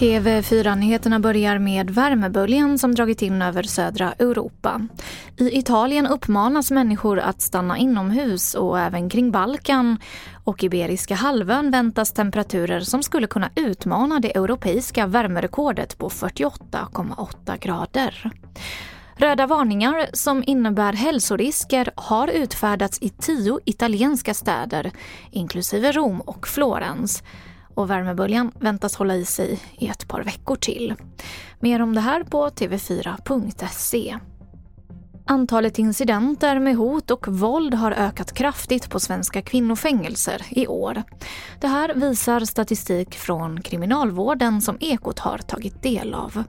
TV4-nyheterna börjar med värmeböljan som dragit in över södra Europa. I Italien uppmanas människor att stanna inomhus och även kring Balkan och Iberiska halvön väntas temperaturer som skulle kunna utmana det europeiska värmerekordet på 48,8 grader. Röda varningar som innebär hälsorisker har utfärdats i tio italienska städer, inklusive Rom och Florens och värmeböljan väntas hålla i sig i ett par veckor till. Mer om det här på tv4.se. Antalet incidenter med hot och våld har ökat kraftigt på svenska kvinnofängelser i år. Det här visar statistik från Kriminalvården som Ekot har tagit del av.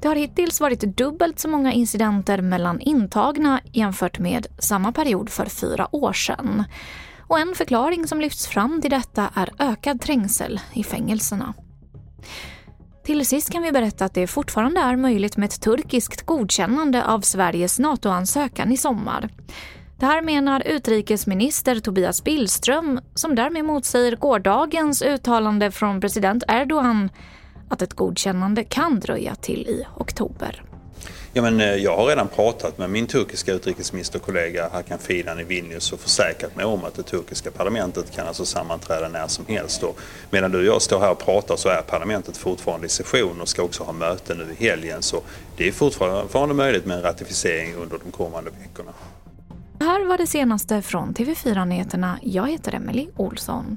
Det har hittills varit dubbelt så många incidenter mellan intagna jämfört med samma period för fyra år sedan. Och en förklaring som lyfts fram till detta är ökad trängsel i fängelserna. Till sist kan vi berätta att det fortfarande är möjligt med ett turkiskt godkännande av Sveriges NATO-ansökan i sommar. Det här menar utrikesminister Tobias Billström som därmed motsäger gårdagens uttalande från president Erdogan att ett godkännande kan dröja till i oktober. Ja, men, eh, jag har redan pratat med min turkiska utrikesministerkollega Hakan Fidan i Vilnius och försäkrat mig om att det turkiska parlamentet kan alltså sammanträda när som helst. Och medan du och jag står här och pratar så är parlamentet fortfarande i session och ska också ha möte nu i helgen. Så det är fortfarande möjligt med en ratificering under de kommande veckorna. Det här var det senaste från TV4 Nyheterna. Jag heter Emily Olsson.